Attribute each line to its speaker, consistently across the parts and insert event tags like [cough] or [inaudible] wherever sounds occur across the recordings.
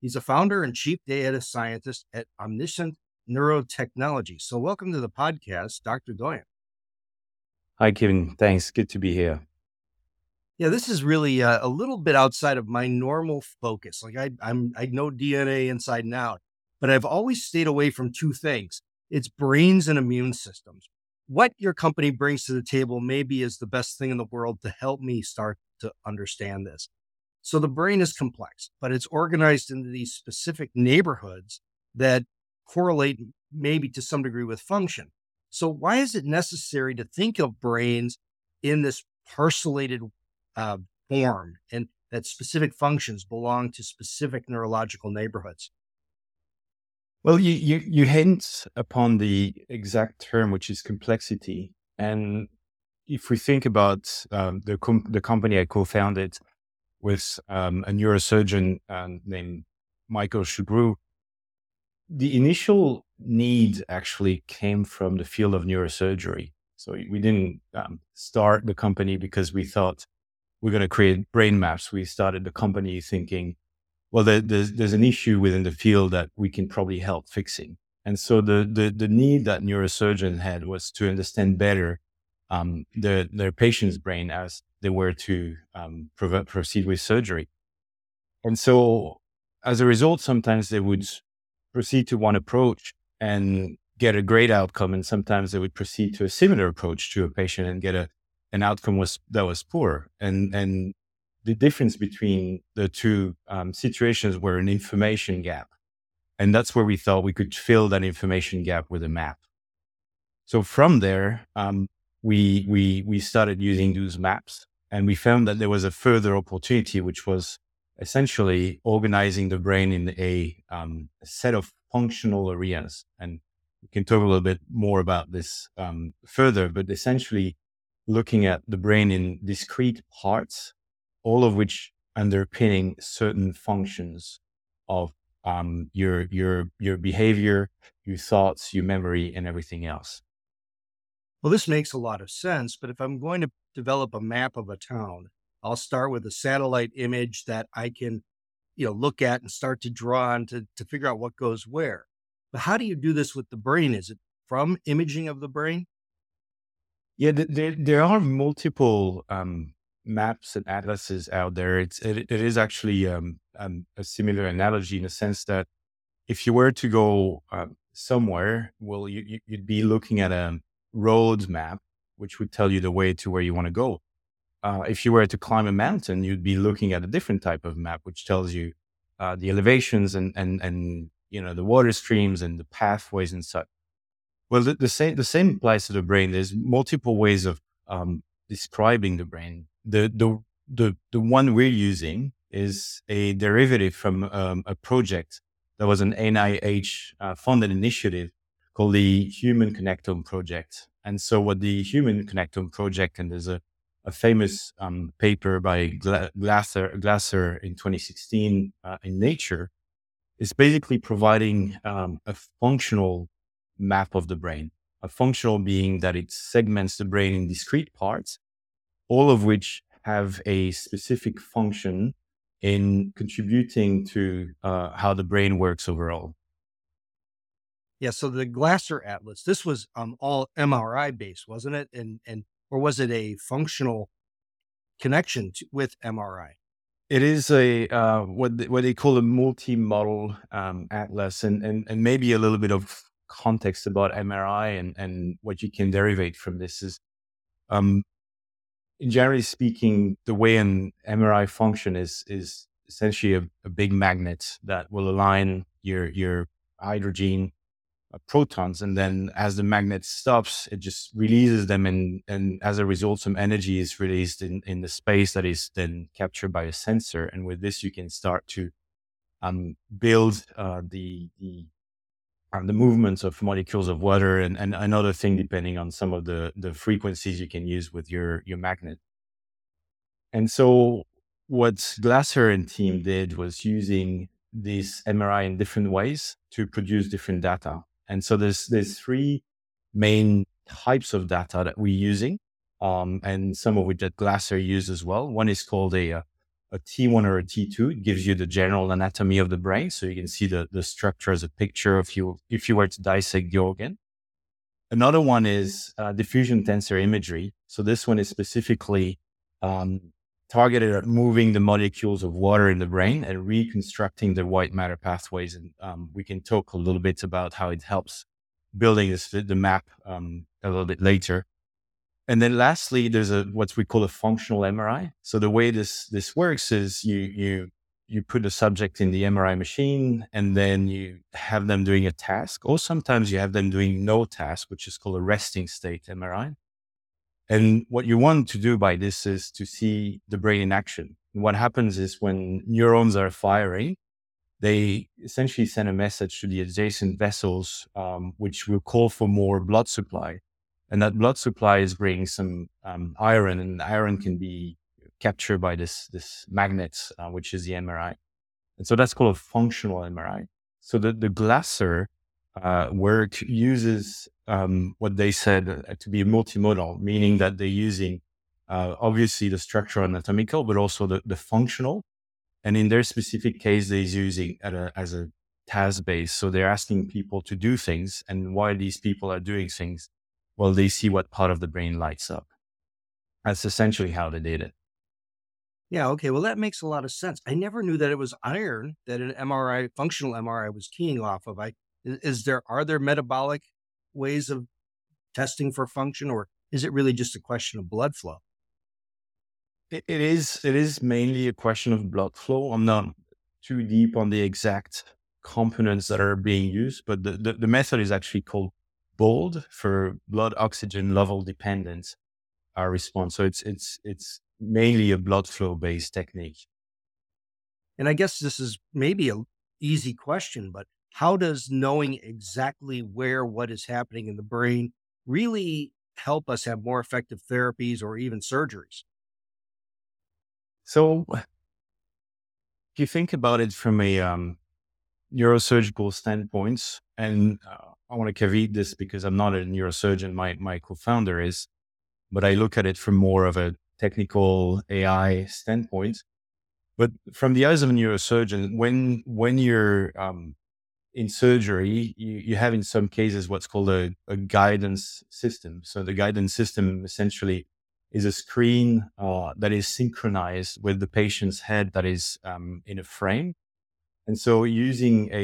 Speaker 1: He's a founder and chief data scientist at Omniscient Neurotechnology. So, welcome to the podcast, Dr. Doyen.
Speaker 2: Hi, Kevin. Thanks. Good to be here.
Speaker 1: Yeah, this is really uh, a little bit outside of my normal focus. Like I, I'm, I know DNA inside and out, but I've always stayed away from two things: it's brains and immune systems. What your company brings to the table maybe is the best thing in the world to help me start to understand this. So the brain is complex, but it's organized into these specific neighborhoods that correlate maybe to some degree with function. So why is it necessary to think of brains in this parcellated uh, form and that specific functions belong to specific neurological neighborhoods?
Speaker 2: Well, you, you, you hint upon the exact term, which is complexity. And if we think about um, the, com- the company I co-founded, with um, a neurosurgeon uh, named Michael Sugrue. The initial need actually came from the field of neurosurgery. So we didn't um, start the company because we thought we're going to create brain maps. We started the company thinking, well, there, there's, there's an issue within the field that we can probably help fixing. And so the, the, the need that neurosurgeon had was to understand better um, the, their patient's brain as they were to um, proceed with surgery. And so, as a result, sometimes they would proceed to one approach and get a great outcome, and sometimes they would proceed to a similar approach to a patient and get a an outcome was that was poor. And and the difference between the two um, situations were an information gap, and that's where we thought we could fill that information gap with a map. So from there, um, we we we started using those maps and we found that there was a further opportunity which was essentially organizing the brain in a, um, set of functional areas and we can talk a little bit more about this um, further but essentially looking at the brain in discrete parts all of which underpinning certain functions of um, your your your behavior your thoughts your memory and everything else
Speaker 1: well, this makes a lot of sense, but if I'm going to develop a map of a town, I'll start with a satellite image that I can, you know, look at and start to draw on to, to figure out what goes where. But how do you do this with the brain? Is it from imaging of the brain?
Speaker 2: Yeah, there, there are multiple um, maps and atlases out there. It's, it, it is actually um, um, a similar analogy in the sense that if you were to go uh, somewhere, well, you, you'd be looking at a, road map, which would tell you the way to where you want to go. Uh, if you were to climb a mountain, you'd be looking at a different type of map, which tells you uh, the elevations and, and, and, you know, the water streams and the pathways and such. Well, the, the same, the same applies to the brain. There's multiple ways of um, describing the brain. The, the, the, the one we're using is a derivative from um, a project that was an NIH uh, funded initiative called the Human Connectome Project. And so, what the Human Connectome Project, and there's a, a famous um, paper by Glasser, Glasser in 2016 uh, in Nature, is basically providing um, a functional map of the brain. A functional being that it segments the brain in discrete parts, all of which have a specific function in contributing to uh, how the brain works overall.
Speaker 1: Yeah, so the Glasser Atlas, this was um, all MRI based, wasn't it? And and or was it a functional connection to, with MRI?
Speaker 2: It is a uh, what what they call a multimodal um, atlas, and, and and maybe a little bit of context about MRI and and what you can derivate from this is, um, generally speaking, the way an MRI function is is essentially a, a big magnet that will align your your hydrogen protons and then as the magnet stops it just releases them and and as a result some energy is released in in the space that is then captured by a sensor and with this you can start to um, build uh, the the uh, the movements of molecules of water and, and another thing depending on some of the, the frequencies you can use with your, your magnet. And so what Glasser and team did was using this MRI in different ways to produce different data. And so there's there's three main types of data that we're using, um, and some of which that Glasser uses as well. One is called a, a a T1 or a T2. It gives you the general anatomy of the brain. So you can see the, the structure as a picture if you, if you were to dissect the organ. Another one is uh, diffusion tensor imagery. So this one is specifically um, targeted at moving the molecules of water in the brain and reconstructing the white matter pathways. And um, we can talk a little bit about how it helps building this, the map um, a little bit later. And then lastly, there's a what we call a functional MRI. So the way this this works is you you you put the subject in the MRI machine and then you have them doing a task, or sometimes you have them doing no task, which is called a resting state MRI. And what you want to do by this is to see the brain in action. And what happens is when neurons are firing, they essentially send a message to the adjacent vessels, um, which will call for more blood supply and that blood supply is bringing some um, iron, and iron can be captured by this this magnet, uh, which is the MRI, and so that's called a functional MRI. So the the Glasser uh, work uses um, what they said uh, to be multimodal, meaning that they're using uh, obviously the structural anatomical, but also the, the functional. And in their specific case, they're using a, as a task base. So they're asking people to do things, and while these people are doing things, well, they see what part of the brain lights up. That's essentially how they did it.
Speaker 1: Yeah. Okay. Well, that makes a lot of sense. I never knew that it was iron that an MRI, functional MRI, was keying off of. I is there are there metabolic ways of testing for function, or is it really just a question of blood flow?
Speaker 2: it, is. It is mainly a question of blood flow. I'm not too deep on the exact components that are being used, but the, the, the method is actually called BOLD for blood oxygen level dependent uh, response. So it's it's it's mainly a blood flow based technique.
Speaker 1: And I guess this is maybe a easy question, but how does knowing exactly where what is happening in the brain really help us have more effective therapies or even surgeries?
Speaker 2: So, if you think about it from a um, neurosurgical standpoint, and uh, I want to caveat this because I'm not a neurosurgeon. My my co-founder is, but I look at it from more of a technical AI standpoint. But from the eyes of a neurosurgeon, when when you're um, in surgery, you, you have in some cases what's called a, a guidance system. So the guidance system essentially is a screen uh, that is synchronized with the patient's head that is um, in a frame and so using a,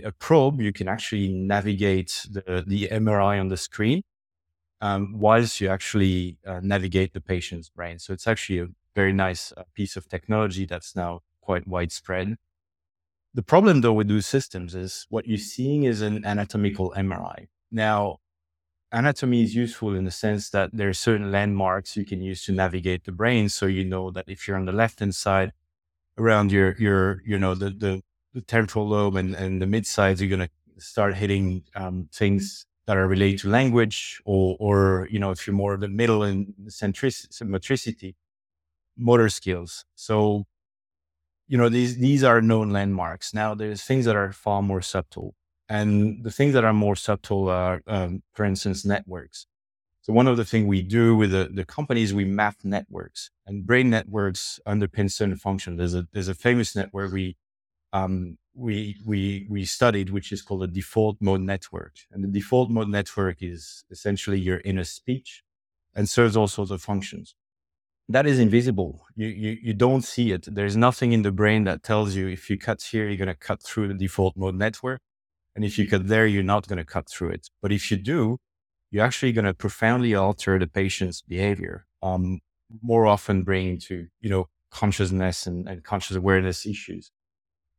Speaker 2: a, a, probe, you can actually navigate the, the MRI on the screen um, whilst you actually uh, navigate the patient's brain. So it's actually a very nice uh, piece of technology that's now quite widespread. The problem though with those systems is what you're seeing is an anatomical MRI. Now, anatomy is useful in the sense that there are certain landmarks you can use to navigate the brain. So you know that if you're on the left hand side, around your your you know the the the temporal lobe and, and the mid sides you're going to start hitting um, things that are related to language or, or, you know, if you're more the middle and centricity, motricity, motor skills. So, you know, these, these are known landmarks. Now there's things that are far more subtle and the things that are more subtle are, um, for instance, networks. So one of the things we do with the, the companies, we map networks and brain networks underpin certain functions. There's a, there's a famous network we um, we we we studied, which is called a default mode network. And the default mode network is essentially your inner speech and serves all sorts of functions. That is invisible. You, you you don't see it. There's nothing in the brain that tells you if you cut here, you're going to cut through the default mode network, and if you cut there, you're not going to cut through it. But if you do, you're actually going to profoundly alter the patient's behavior. Um, more often bringing to you know consciousness and, and conscious awareness issues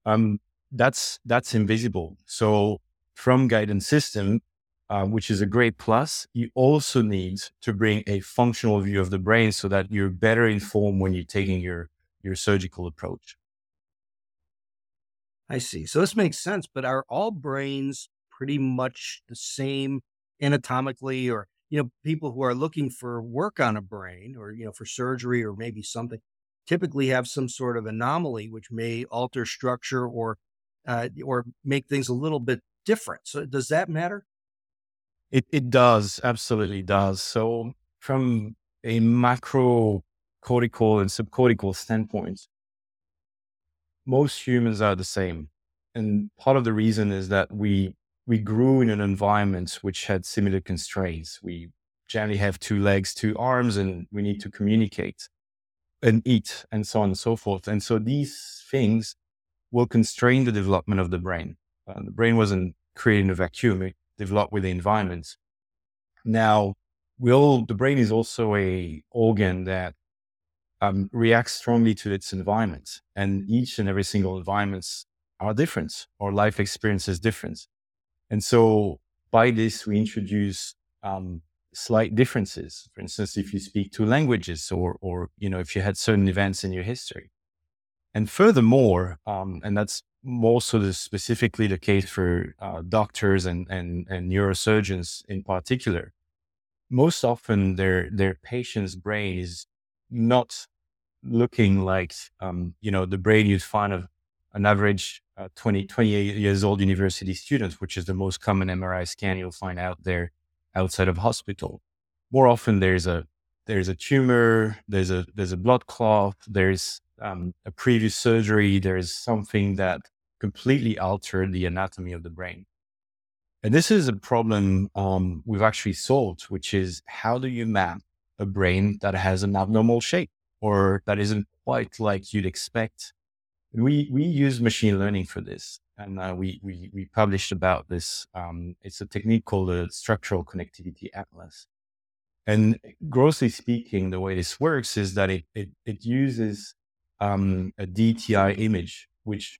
Speaker 2: um, that's that's invisible. So from guidance system, uh, which is a great plus, you also need to bring a functional view of the brain so that you're better informed when you're taking your your surgical approach.
Speaker 1: I see. So this makes sense. But are all brains pretty much the same anatomically or you know people who are looking for work on a brain or you know for surgery or maybe something typically have some sort of anomaly which may alter structure or uh, or make things a little bit different so does that matter
Speaker 2: it, it does absolutely does so from a macro cortical and subcortical standpoint most humans are the same and part of the reason is that we we grew in an environment which had similar constraints. We generally have two legs, two arms, and we need to communicate and eat and so on and so forth. And so these things will constrain the development of the brain. Uh, the brain wasn't created in a vacuum, it developed with the environment. Now, will the brain is also a organ that um, reacts strongly to its environment, and each and every single environments are different, or life experience is different. And so by this, we introduce um, slight differences. For instance, if you speak two languages or, or, you know, if you had certain events in your history. And furthermore, um, and that's so the, specifically the case for uh, doctors and, and, and neurosurgeons in particular, most often their, their patient's brain is not looking like, um, you know, the brain you'd find of an average uh, 20, 28 years old university student, which is the most common MRI scan you'll find out there outside of hospital. More often, there's a there's a tumor, there's a there's a blood clot, there's um, a previous surgery, there's something that completely altered the anatomy of the brain. And this is a problem um, we've actually solved, which is how do you map a brain that has an abnormal shape or that isn't quite like you'd expect we we use machine learning for this, and uh, we we we published about this. Um, it's a technique called the structural connectivity atlas. And grossly speaking, the way this works is that it it, it uses um, a DTI image, which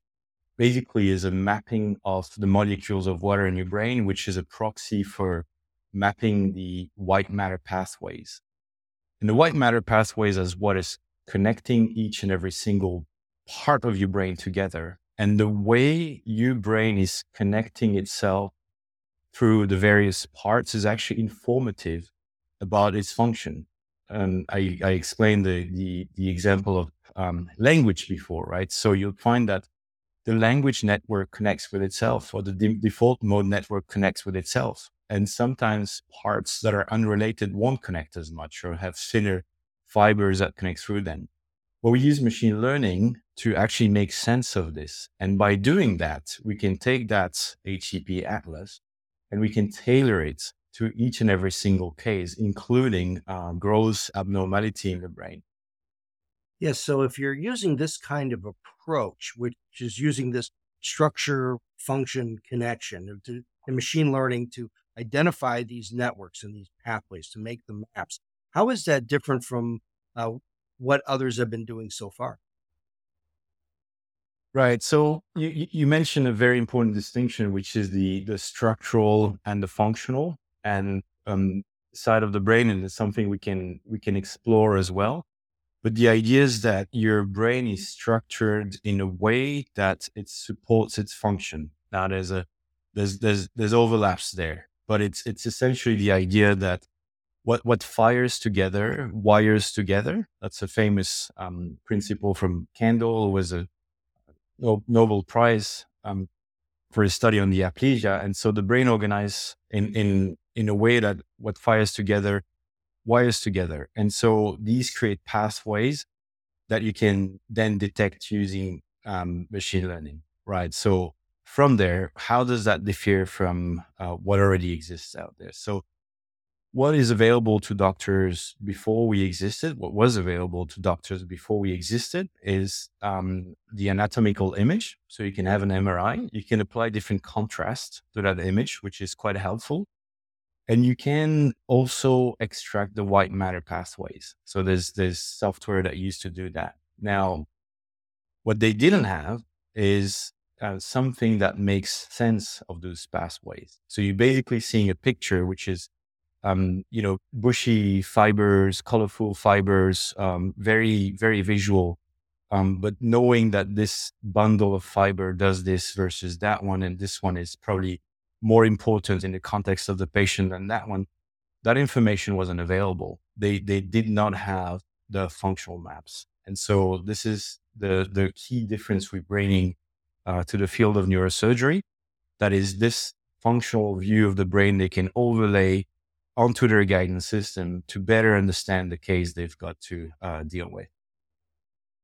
Speaker 2: basically is a mapping of the molecules of water in your brain, which is a proxy for mapping the white matter pathways. And the white matter pathways is what is connecting each and every single part of your brain together. And the way your brain is connecting itself through the various parts is actually informative about its function. And I, I explained the, the, the example of um, language before, right? So you'll find that the language network connects with itself, or the de- default mode network connects with itself. And sometimes parts that are unrelated won't connect as much or have thinner fibers that connect through them. Well, we use machine learning to actually make sense of this. And by doing that, we can take that HCP atlas and we can tailor it to each and every single case, including uh, gross abnormality in the brain.
Speaker 1: Yes. So if you're using this kind of approach, which is using this structure function connection to and machine learning to identify these networks and these pathways to make the maps, how is that different from uh, what others have been doing so far?
Speaker 2: Right. So you, you mentioned a very important distinction, which is the the structural and the functional and um, side of the brain, and it's something we can we can explore as well. But the idea is that your brain is structured in a way that it supports its function. Now there's a there's there's there's overlaps there, but it's it's essentially the idea that what what fires together wires together. That's a famous um, principle from Kandel. Was a Nobel Prize um, for his study on the aplysia. And so the brain organizes in, in, in a way that what fires together wires together. And so these create pathways that you can then detect using um, machine learning, right? So from there, how does that differ from uh, what already exists out there? So what is available to doctors before we existed, what was available to doctors before we existed is um, the anatomical image. So you can have an MRI, you can apply different contrast to that image, which is quite helpful. And you can also extract the white matter pathways. So there's there's software that used to do that. Now, what they didn't have is uh, something that makes sense of those pathways. So you're basically seeing a picture which is um, you know, bushy fibers, colorful fibers, um, very, very visual. Um, but knowing that this bundle of fiber does this versus that one, and this one is probably more important in the context of the patient than that one, that information wasn't available. They they did not have the functional maps, and so this is the the key difference we're bringing uh, to the field of neurosurgery. That is this functional view of the brain they can overlay onto their guidance system to better understand the case they've got to uh, deal with.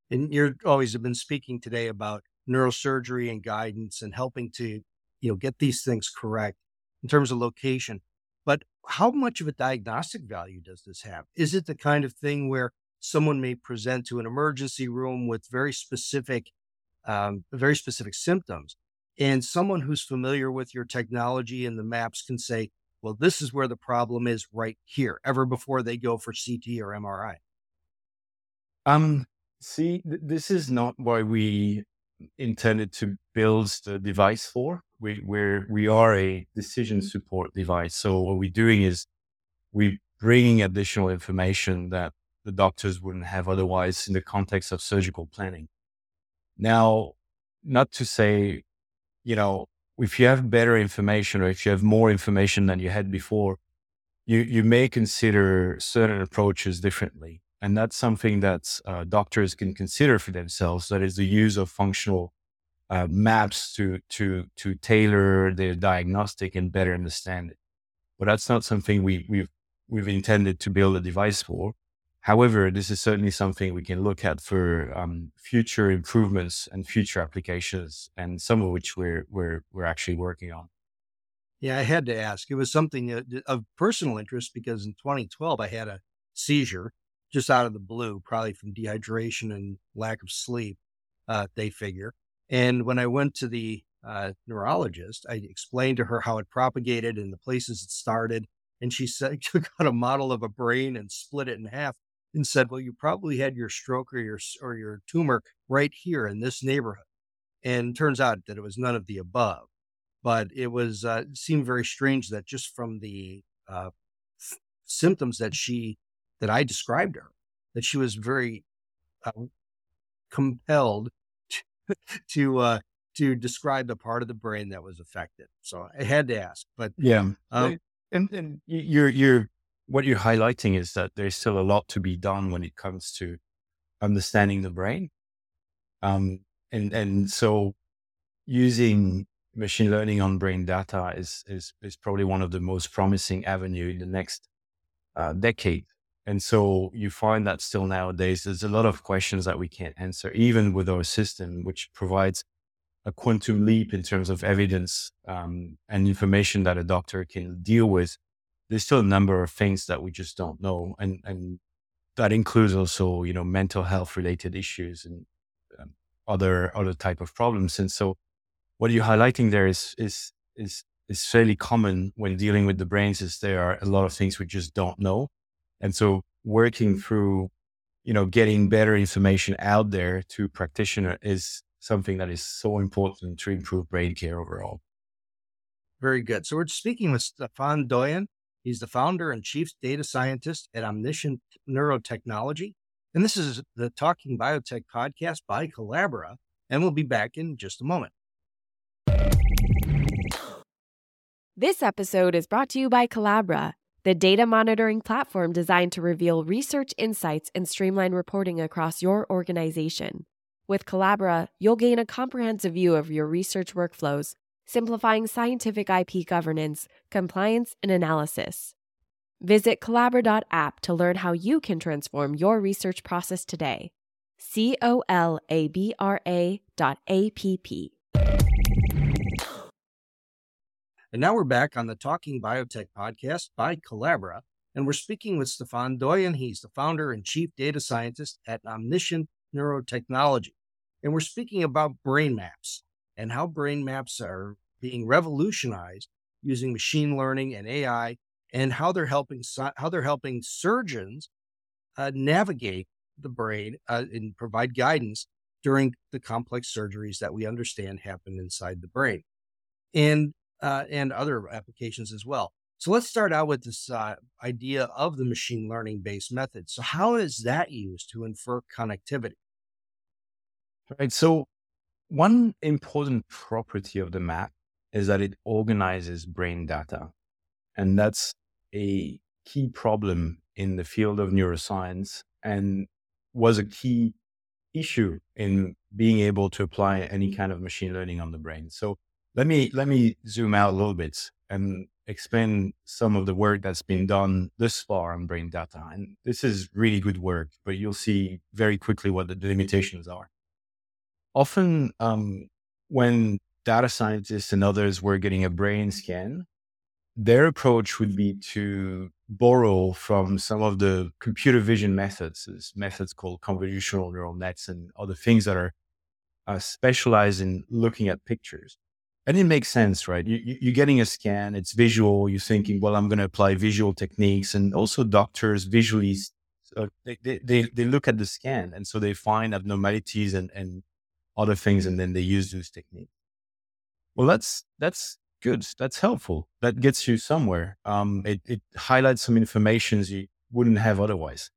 Speaker 1: And you're always have been speaking today about neurosurgery and guidance and helping to, you know, get these things correct in terms of location. But how much of a diagnostic value does this have? Is it the kind of thing where someone may present to an emergency room with very specific, um, very specific symptoms, and someone who's familiar with your technology and the maps can say, well, this is where the problem is right here, ever before they go for CT or MRI?
Speaker 2: Um, see, th- this is not why we intended to build the device for. We we're, we are a decision support device. So what we're doing is we're bringing additional information that the doctors wouldn't have otherwise in the context of surgical planning. Now, not to say, you know, if you have better information or if you have more information than you had before, you, you may consider certain approaches differently. And that's something that uh, doctors can consider for themselves. That is the use of functional uh, maps to, to, to tailor their diagnostic and better understand it. But that's not something we, we've, we've intended to build a device for. However, this is certainly something we can look at for um, future improvements and future applications, and some of which we're we're we're actually working on.
Speaker 1: Yeah, I had to ask. It was something of personal interest because in 2012 I had a seizure just out of the blue, probably from dehydration and lack of sleep. Uh, they figure. And when I went to the uh, neurologist, I explained to her how it propagated and the places it started. And she said, [laughs] took out a model of a brain and split it in half and said, "Well, you probably had your stroke or your or your tumor right here in this neighborhood." And turns out that it was none of the above, but it was uh, seemed very strange that just from the uh, f- symptoms that she that I described her, that she was very uh, compelled [laughs] to uh, to describe the part of the brain that was affected. So I had to ask, but
Speaker 2: yeah, um, and and you're you're what you're highlighting is that there's still a lot to be done when it comes to understanding the brain. Um, and, and so using machine learning on brain data is, is, is probably one of the most promising avenue in the next uh, decade. And so you find that still nowadays, there's a lot of questions that we can't answer, even with our system, which provides a quantum leap in terms of evidence um, and information that a doctor can deal with there's still a number of things that we just don't know, and and that includes also you know mental health related issues and um, other other type of problems. And so, what you're highlighting there is is is is fairly common when dealing with the brains. Is there are a lot of things we just don't know, and so working mm-hmm. through you know getting better information out there to practitioner is something that is so important to improve brain care overall.
Speaker 1: Very good. So we're speaking with Stephan Doyen. He's the founder and chief data scientist at Omniscient Neurotechnology. And this is the Talking Biotech podcast by Colabra. And we'll be back in just a moment.
Speaker 3: This episode is brought to you by Colabra, the data monitoring platform designed to reveal research insights and streamline reporting across your organization. With Colabra, you'll gain a comprehensive view of your research workflows simplifying scientific IP governance, compliance, and analysis. Visit Colabra.app to learn how you can transform your research process today. C O L A B R A dot A P P.
Speaker 1: And now we're back on the Talking Biotech podcast by Colabra, and we're speaking with Stephan Doyen. He's the founder and chief data scientist at Omniscient Neurotechnology. And we're speaking about brain maps and how brain maps are being revolutionized using machine learning and AI, and how they're helping how they're helping surgeons uh, navigate the brain uh, and provide guidance during the complex surgeries that we understand happen inside the brain, and uh, and other applications as well. So let's start out with this uh, idea of the machine learning based method. So how is that used to infer connectivity?
Speaker 2: Right. So one important property of the map is that it organizes brain data. And that's a key problem in the field of neuroscience and was a key issue in being able to apply any kind of machine learning on the brain. So let me let me zoom out a little bit and explain some of the work that's been done thus far on brain data. And this is really good work, but you'll see very quickly what the limitations are. Often, um, when data scientists and others were getting a brain scan, their approach would be to borrow from some of the computer vision methods, methods called convolutional neural nets and other things that are uh, specialized in looking at pictures. And it makes sense, right? You, are getting a scan, it's visual. You're thinking, well, I'm going to apply visual techniques. And also, doctors visually, uh, they, they, they look at the scan. And so they find abnormalities and, and other things, and then they use those techniques. Well, that's, that's good. That's helpful. That gets you somewhere. Um, it, it highlights some information you wouldn't have otherwise.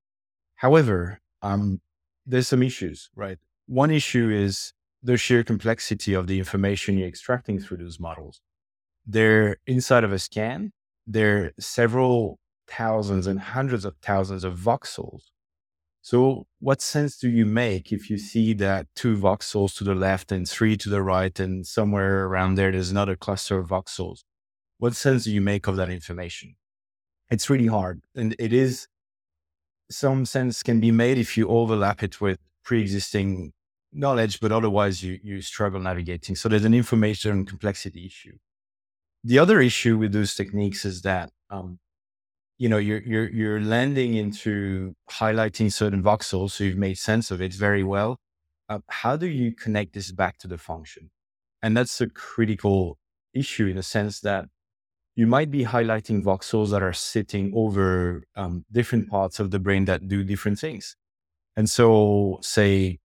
Speaker 2: However, um, there's some issues, right? One issue is the sheer complexity of the information you're extracting through those models. They're inside of a scan. There are several thousands and hundreds of thousands of voxels. So, what sense do you make if you see that two voxels to the left and three to the right, and somewhere around there, there's another cluster of voxels? What sense do you make of that information? It's really hard. And it is, some sense can be made if you overlap it with pre existing knowledge, but otherwise you, you struggle navigating. So there's an information complexity issue. The other issue with those techniques is that, um, you know, you're, you're, you're landing into highlighting certain voxels. So you've made sense of it very well. Uh, how do you connect this back to the function? And that's a critical issue in the sense that you might be highlighting voxels that are sitting over um, different parts of the brain that do different things. And so, say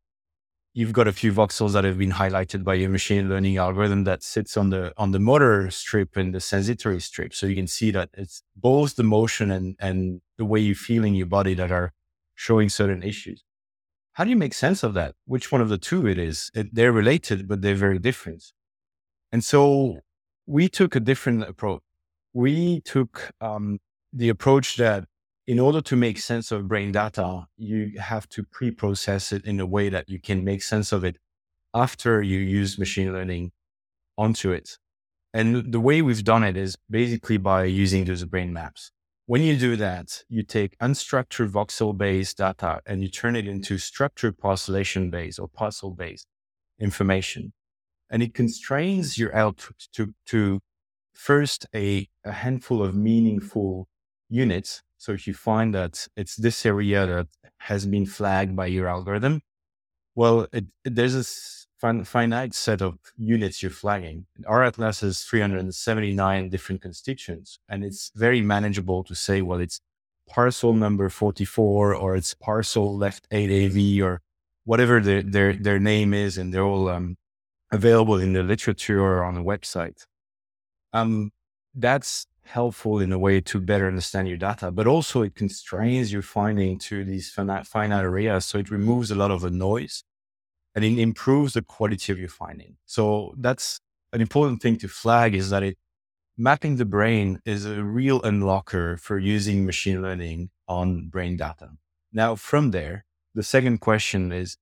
Speaker 2: you've got a few voxels that have been highlighted by your machine learning algorithm that sits on the on the motor strip and the sensitory strip. So you can see that it's both the motion and and the way you feel in your body that are showing certain issues. How do you make sense of that? Which one of the two it is? It, they're related, but they're very different. And so we took a different approach. We took um, the approach that in order to make sense of brain data, you have to pre process it in a way that you can make sense of it after you use machine learning onto it. And the way we've done it is basically by using those brain maps. When you do that, you take unstructured voxel based data and you turn it into structured parcellation based or parcel based information. And it constrains your output to, to first a, a handful of meaningful units so if you find that it's this area that has been flagged by your algorithm, well, it, it, there's a fin- finite set of units you're flagging. Our atlas has 379 different constituents, and it's very manageable to say, well, it's parcel number 44 or it's parcel left 8AV or whatever their, their, name is, and they're all um, available in the literature or on the website. Um, that's helpful in a way to better understand your data, but also it constrains your finding to these finite, finite areas. So it removes a lot of the noise and it improves the quality of your finding. So that's an important thing to flag is that it mapping the brain is a real unlocker for using machine learning on brain data. Now, from there, the second question is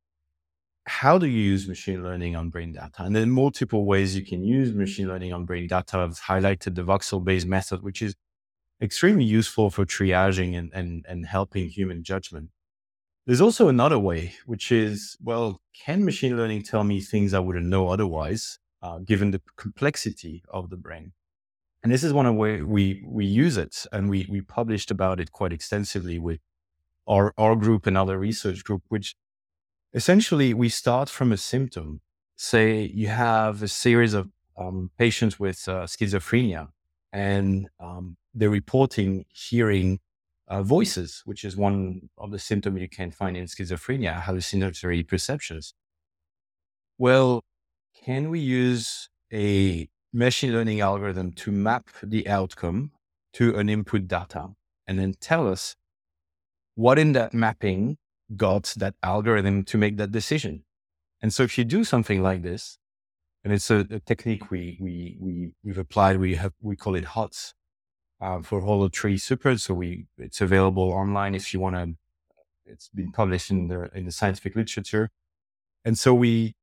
Speaker 2: how do you use machine learning on brain data? And there are multiple ways you can use machine learning on brain data. I've highlighted the voxel based method, which is extremely useful for triaging and, and, and helping human judgment. There's also another way, which is, well, can machine learning tell me things I wouldn't know otherwise, uh, given the complexity of the brain? And this is one of where we, we use it and we, we published about it quite extensively with our, our group and other research group, which essentially we start from a symptom. Say you have a series of um, patients with uh, schizophrenia and um, they're reporting hearing uh, voices, which is one of the symptoms you can find in schizophrenia, hallucinatory perceptions. Well, can we use a machine learning algorithm to map the outcome to an input data and then tell us what in that mapping got that algorithm to make that decision. And so if you do something like this, and it's a, a technique we we we we've applied. We have we call it HOTS uh, for Hollow Tree Super. So we it's available online if you want to. It's been published in the in the scientific literature, and so we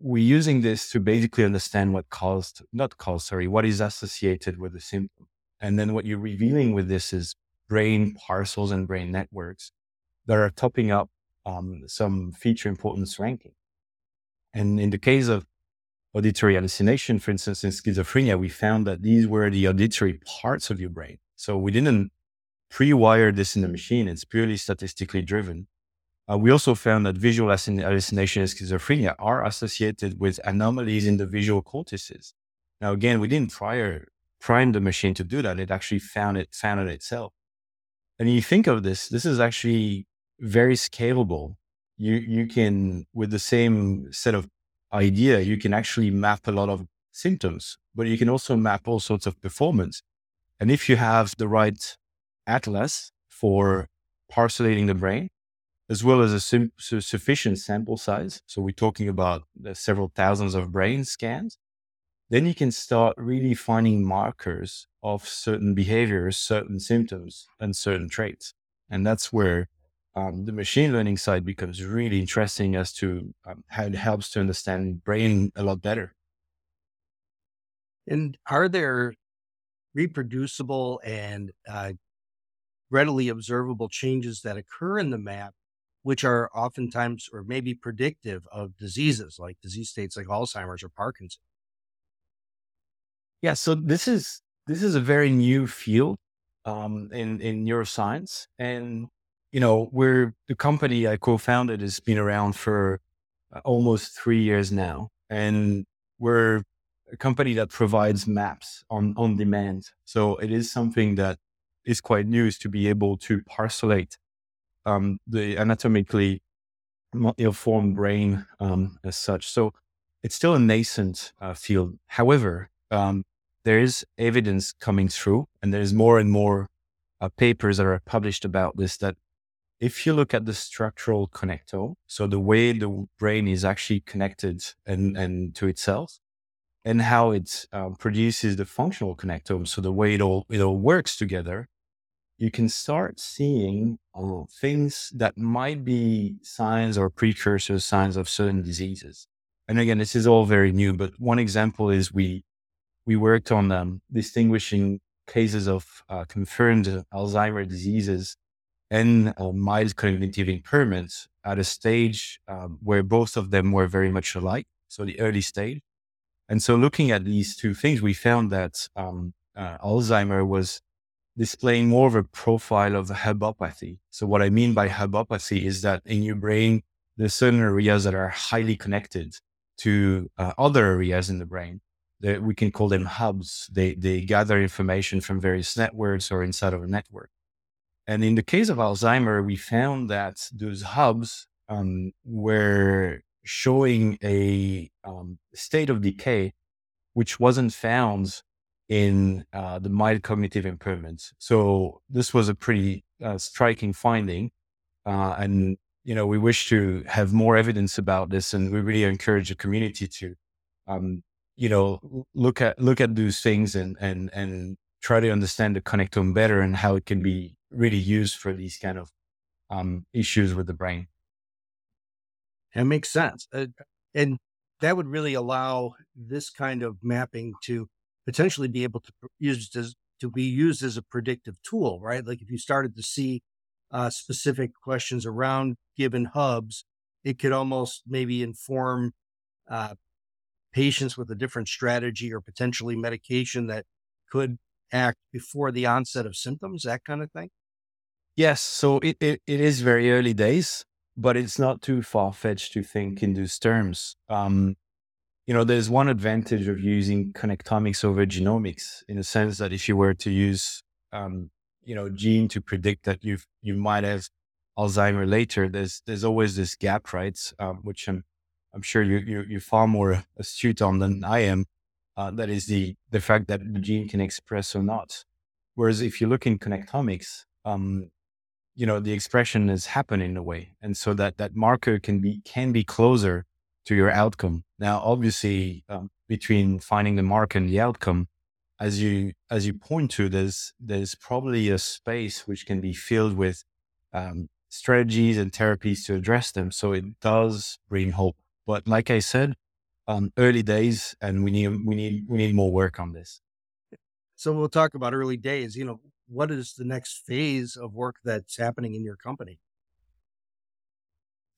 Speaker 2: we're using this to basically understand what caused not caused sorry what is associated with the symptom, and then what you're revealing with this is brain parcels and brain networks that are topping up um, some feature importance ranking. And in the case of auditory hallucination, for instance, in schizophrenia, we found that these were the auditory parts of your brain. So we didn't pre-wire this in the machine. It's purely statistically driven. Uh, we also found that visual hallucination and schizophrenia are associated with anomalies in the visual cortices. Now, again, we didn't prior prime the machine to do that. It actually found it, found it itself. And you think of this, this is actually very scalable. You, you can, with the same set of idea, you can actually map a lot of symptoms, but you can also map all sorts of performance. And if you have the right atlas for parcellating the brain, as well as a sim- sufficient sample size, so we're talking about uh, several thousands of brain scans, then you can start really finding markers of certain behaviors, certain symptoms, and certain traits. And that's where um, the machine learning side becomes really interesting as to um, how it helps to understand brain a lot better.
Speaker 1: And are there reproducible and uh, readily observable changes that occur in the map, which are oftentimes or maybe predictive of diseases like disease states like Alzheimer's or Parkinson's?
Speaker 2: Yeah, so this is this is a very new field um, in in neuroscience, and you know, we're the company I co-founded has been around for uh, almost three years now, and we're a company that provides maps on on demand. So it is something that is quite new is to be able to parcelate um, the anatomically ill-formed brain um, as such. So it's still a nascent uh, field. However, um, there is evidence coming through, and there's more and more uh, papers that are published about this that if you look at the structural connectome, so the way the brain is actually connected and, and to itself, and how it um, produces the functional connectome, so the way it all it all works together, you can start seeing uh, things that might be signs or precursors, signs of certain diseases. And again, this is all very new, but one example is we we worked on um, distinguishing cases of uh, confirmed Alzheimer diseases and uh, mild cognitive impairments at a stage um, where both of them were very much alike, so the early stage. And so, looking at these two things, we found that um, uh, Alzheimer was displaying more of a profile of hubopathy. So, what I mean by hubopathy is that in your brain, there's certain areas that are highly connected to uh, other areas in the brain. That we can call them hubs. They they gather information from various networks or inside of a network. And in the case of Alzheimer, we found that those hubs um, were showing a um, state of decay which wasn't found in uh, the mild cognitive impairments. So this was a pretty uh, striking finding, uh, and you know we wish to have more evidence about this, and we really encourage the community to, um, you know, look at look at those things and and and try to understand the connectome better and how it can be really used for these kind of um, issues with the brain.
Speaker 1: That makes sense. Uh, and that would really allow this kind of mapping to potentially be able to use as to be used as a predictive tool, right? Like if you started to see uh, specific questions around given hubs, it could almost maybe inform uh, patients with a different strategy or potentially medication that could act before the onset of symptoms, that kind of thing.
Speaker 2: Yes, so it, it, it is very early days, but it's not too far fetched to think in those terms. Um, you know, there's one advantage of using connectomics over genomics in the sense that if you were to use, um, you know, gene to predict that you you might have Alzheimer later, there's there's always this gap, right? Um, which I'm I'm sure you, you you're far more astute on than I am. Uh, that is the the fact that the gene can express or not. Whereas if you look in connectomics, um, you know the expression is happening in a way and so that that marker can be can be closer to your outcome. Now, obviously, um, between finding the mark and the outcome, as you as you point to, there's there's probably a space which can be filled with um, strategies and therapies to address them. So it does bring hope. But like I said, um, early days, and we need we need we need more work on this.
Speaker 1: So we'll talk about early days. You know, what is the next phase of work that's happening in your company?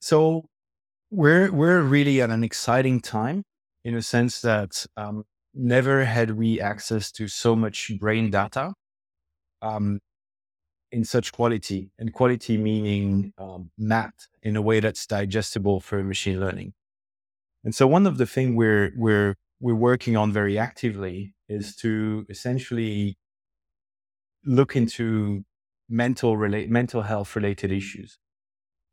Speaker 2: So we're we're really at an exciting time in a sense that um, never had we access to so much brain data um, in such quality, and quality meaning um, mapped in a way that's digestible for machine learning. And so, one of the things we're we're we're working on very actively is to essentially look into mental relate mental health related issues.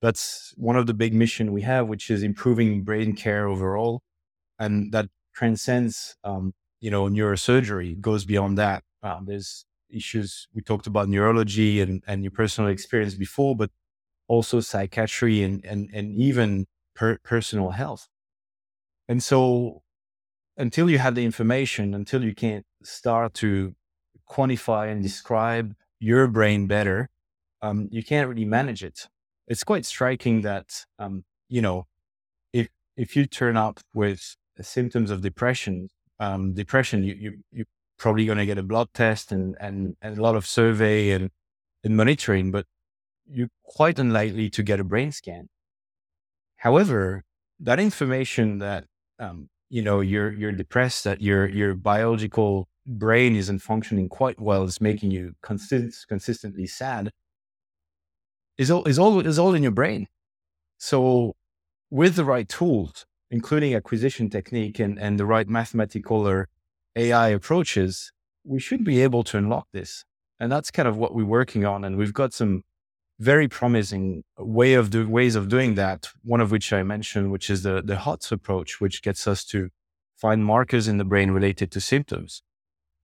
Speaker 2: That's one of the big mission we have, which is improving brain care overall, and that transcends, um, you know, neurosurgery. goes beyond that. Um, there's issues we talked about neurology and and your personal experience before, but also psychiatry and and and even per- personal health. And so, until you have the information, until you can start to quantify and describe your brain better, um, you can't really manage it. It's quite striking that, um, you know, if if you turn up with symptoms of depression, um, depression, you, you you're probably going to get a blood test and, and and a lot of survey and and monitoring, but you're quite unlikely to get a brain scan. However, that information that um, you know you're you're depressed, that your your biological brain isn't functioning quite well, it's making you consist- consistently sad, is all, is, all, is all in your brain. So, with the right tools, including acquisition technique and, and the right mathematical or AI approaches, we should be able to unlock this. And that's kind of what we're working on. And we've got some very promising way of do, ways of doing that. One of which I mentioned, which is the, the HOTS approach, which gets us to find markers in the brain related to symptoms.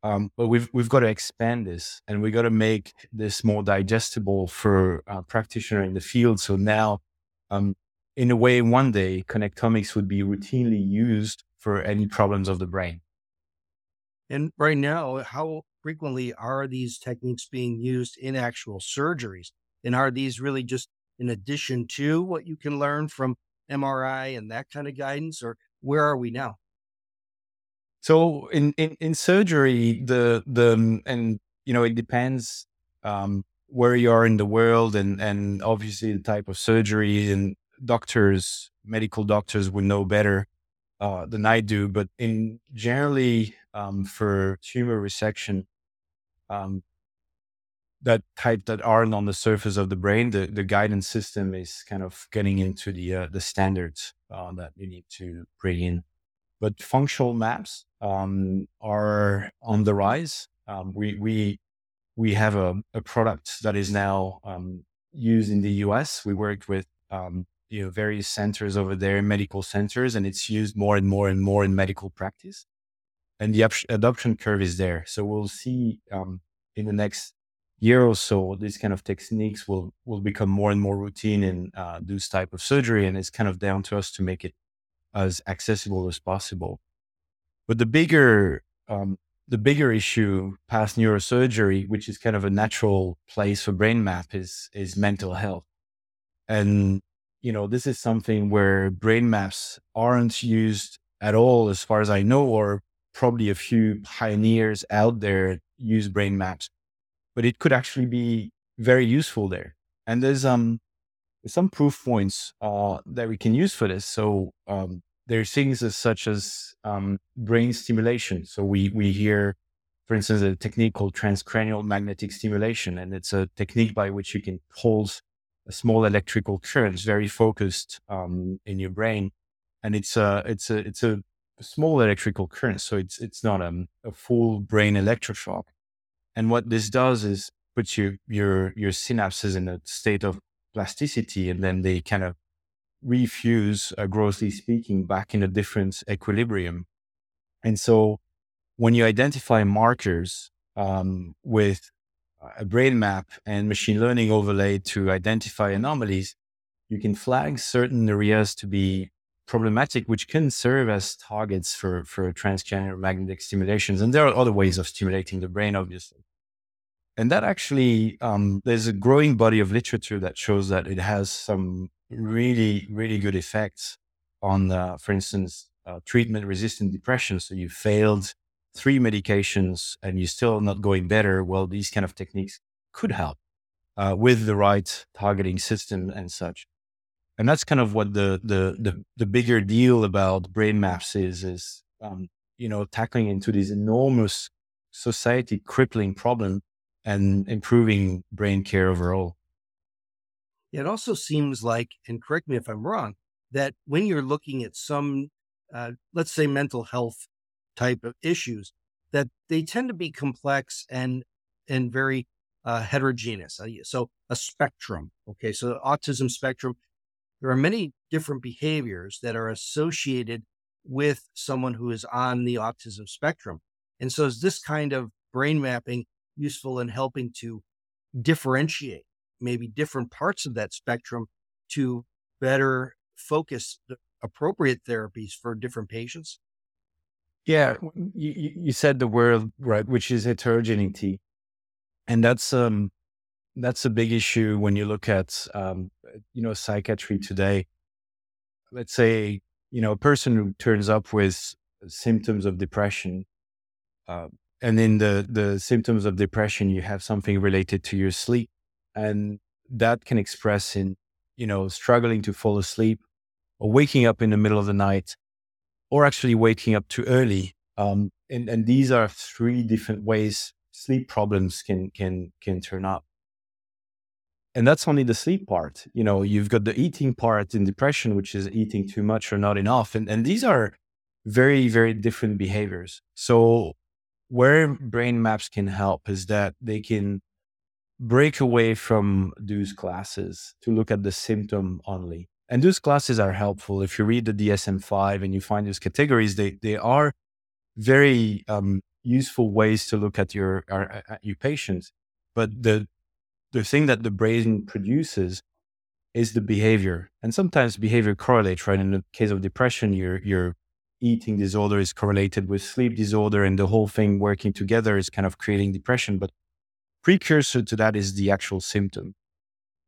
Speaker 2: Um, but we've we've got to expand this, and we've got to make this more digestible for a practitioner in the field. So now, um, in a way, one day connectomics would be routinely used for any problems of the brain.
Speaker 1: And right now, how frequently are these techniques being used in actual surgeries? And are these really just in addition to what you can learn from MRI and that kind of guidance, or where are we now?
Speaker 2: So in, in, in surgery, the the and you know it depends um, where you are in the world and and obviously the type of surgery and doctors, medical doctors would know better uh, than I do. But in generally um, for tumor resection, um, that type that aren't on the surface of the brain, the, the guidance system is kind of getting into the uh, the standards uh, that you need to bring in. But functional maps um, are on the rise. Um, we we we have a, a product that is now um, used in the U.S. We worked with um, you know various centers over there, medical centers, and it's used more and more and more in medical practice. And the adoption curve is there. So we'll see um, in the next year or so, these kind of techniques will will become more and more routine in uh, this type of surgery, and it's kind of down to us to make it as accessible as possible. But the bigger um, the bigger issue past neurosurgery, which is kind of a natural place for brain map, is is mental health. And you know, this is something where brain maps aren't used at all, as far as I know, or probably a few pioneers out there use brain maps. But it could actually be very useful there. And there's um some proof points uh, that we can use for this. So um, there are things as such as um, brain stimulation. So we we hear, for instance, a technique called transcranial magnetic stimulation, and it's a technique by which you can pulse a small electrical current, very focused um, in your brain, and it's a it's a it's a small electrical current, so it's it's not a, um, a full brain electroshock. And what this does is puts your your your synapses in a state of plasticity, and then they kind of refuse, uh, grossly speaking, back in a different equilibrium. And so when you identify markers um, with a brain map and machine learning overlay to identify anomalies, you can flag certain areas to be problematic, which can serve as targets for, for transcranial magnetic stimulations. And there are other ways of stimulating the brain, obviously. And that actually, um, there's a growing body of literature that shows that it has some really, really good effects on, uh, for instance, uh, treatment resistant depression. So you failed three medications and you're still not going better. Well, these kind of techniques could help uh, with the right targeting system and such. And that's kind of what the, the, the, the bigger deal about brain maps is, is, um, you know, tackling into this enormous society crippling problem and improving brain care overall.
Speaker 1: It also seems like, and correct me if I'm wrong, that when you're looking at some, uh, let's say, mental health type of issues, that they tend to be complex and and very uh, heterogeneous. Uh, so a spectrum. Okay, so autism spectrum. There are many different behaviors that are associated with someone who is on the autism spectrum, and so is this kind of brain mapping useful in helping to differentiate maybe different parts of that spectrum to better focus the appropriate therapies for different patients?
Speaker 2: Yeah, you, you said the word right, which is heterogeneity, and that's um that's a big issue when you look at um you know psychiatry today. Let's say you know a person who turns up with symptoms of depression, uh, and in the the symptoms of depression, you have something related to your sleep, and that can express in you know struggling to fall asleep or waking up in the middle of the night or actually waking up too early. Um, and, and these are three different ways sleep problems can can can turn up. And that's only the sleep part. You know, you've got the eating part in depression, which is eating too much or not enough. And and these are very, very different behaviors. So where brain maps can help is that they can break away from those classes to look at the symptom only. And those classes are helpful. If you read the DSM 5 and you find those categories, they, they are very um, useful ways to look at your, at your patients. But the, the thing that the brain produces is the behavior. And sometimes behavior correlates, right? In the case of depression, your, your eating disorder is correlated with sleep disorder, and the whole thing working together is kind of creating depression. But precursor to that is the actual symptom.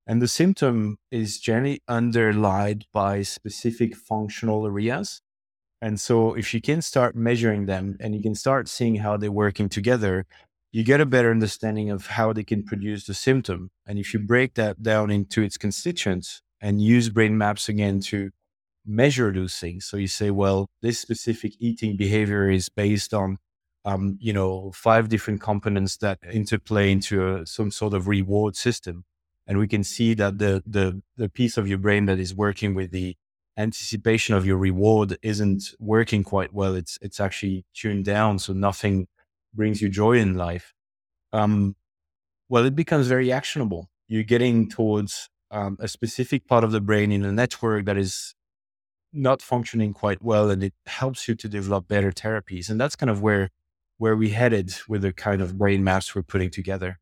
Speaker 2: And the symptom is generally underlined by specific functional areas. And so if you can start measuring them and you can start seeing how they're working together, you get a better understanding of how they can produce the symptom. And if you break that down into its constituents and use brain maps again to measure those things. So you say, well, this specific eating behavior is based on, um, you know, five different components that interplay into a, some sort of reward system and we can see that the the the piece of your brain that is working with the anticipation of your reward isn't working quite well. It's it's actually tuned down, so nothing brings you joy in life. Um, well, it becomes very actionable. You're getting towards um, a specific part of the brain in a network that is not functioning quite well, and it helps you to develop better therapies. And that's kind of where where we headed with the kind of brain maps we're putting together.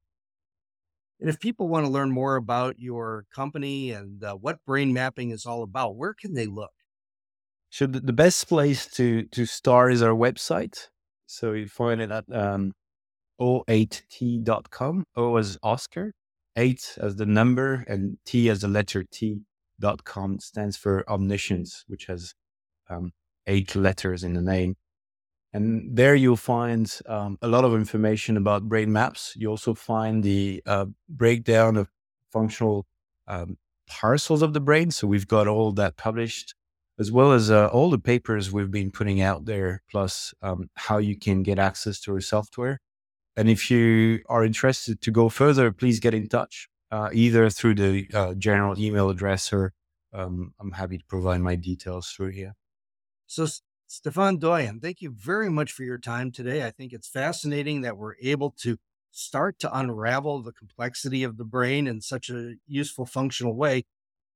Speaker 1: And if people want to learn more about your company and uh, what brain mapping is all about, where can they look?
Speaker 2: So the, the best place to to start is our website. So you find it at um, o8t.com. O as Oscar, eight as the number, and T as the letter T. Dot com stands for omniscience, which has um, eight letters in the name. And there you'll find um, a lot of information about brain maps. You also find the uh, breakdown of functional um, parcels of the brain. So we've got all that published, as well as uh, all the papers we've been putting out there, plus um, how you can get access to our software. And if you are interested to go further, please get in touch, uh, either through the uh, general email address or um, I'm happy to provide my details through here.
Speaker 1: So Stephan Doyen, thank you very much for your time today. I think it's fascinating that we're able to start to unravel the complexity of the brain in such a useful, functional way.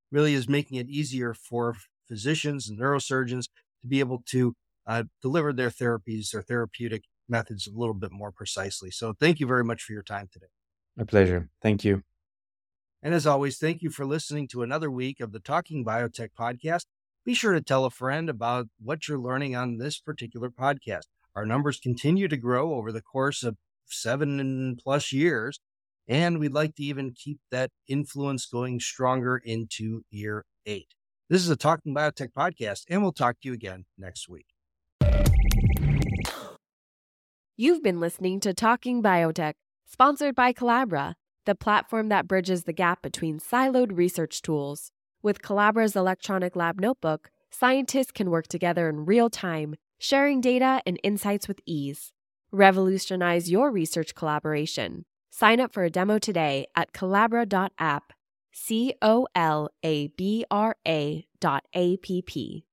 Speaker 1: Really is making it easier for physicians and neurosurgeons to be able to uh, deliver their therapies, their therapeutic methods a little bit more precisely. So, thank you very much for your time today.
Speaker 2: My pleasure. Thank you.
Speaker 1: And as always, thank you for listening to another week of the Talking Biotech podcast. Be sure to tell a friend about what you're learning on this particular podcast. Our numbers continue to grow over the course of seven plus years, and we'd like to even keep that influence going stronger into year eight. This is a Talking Biotech podcast, and we'll talk to you again next week.
Speaker 3: You've been listening to Talking Biotech, sponsored by Colabra, the platform that bridges the gap between siloed research tools. With Colabra's electronic lab notebook, scientists can work together in real time, sharing data and insights with ease. Revolutionize your research collaboration. Sign up for a demo today at colabra.app. C O L A B R A dot A P P.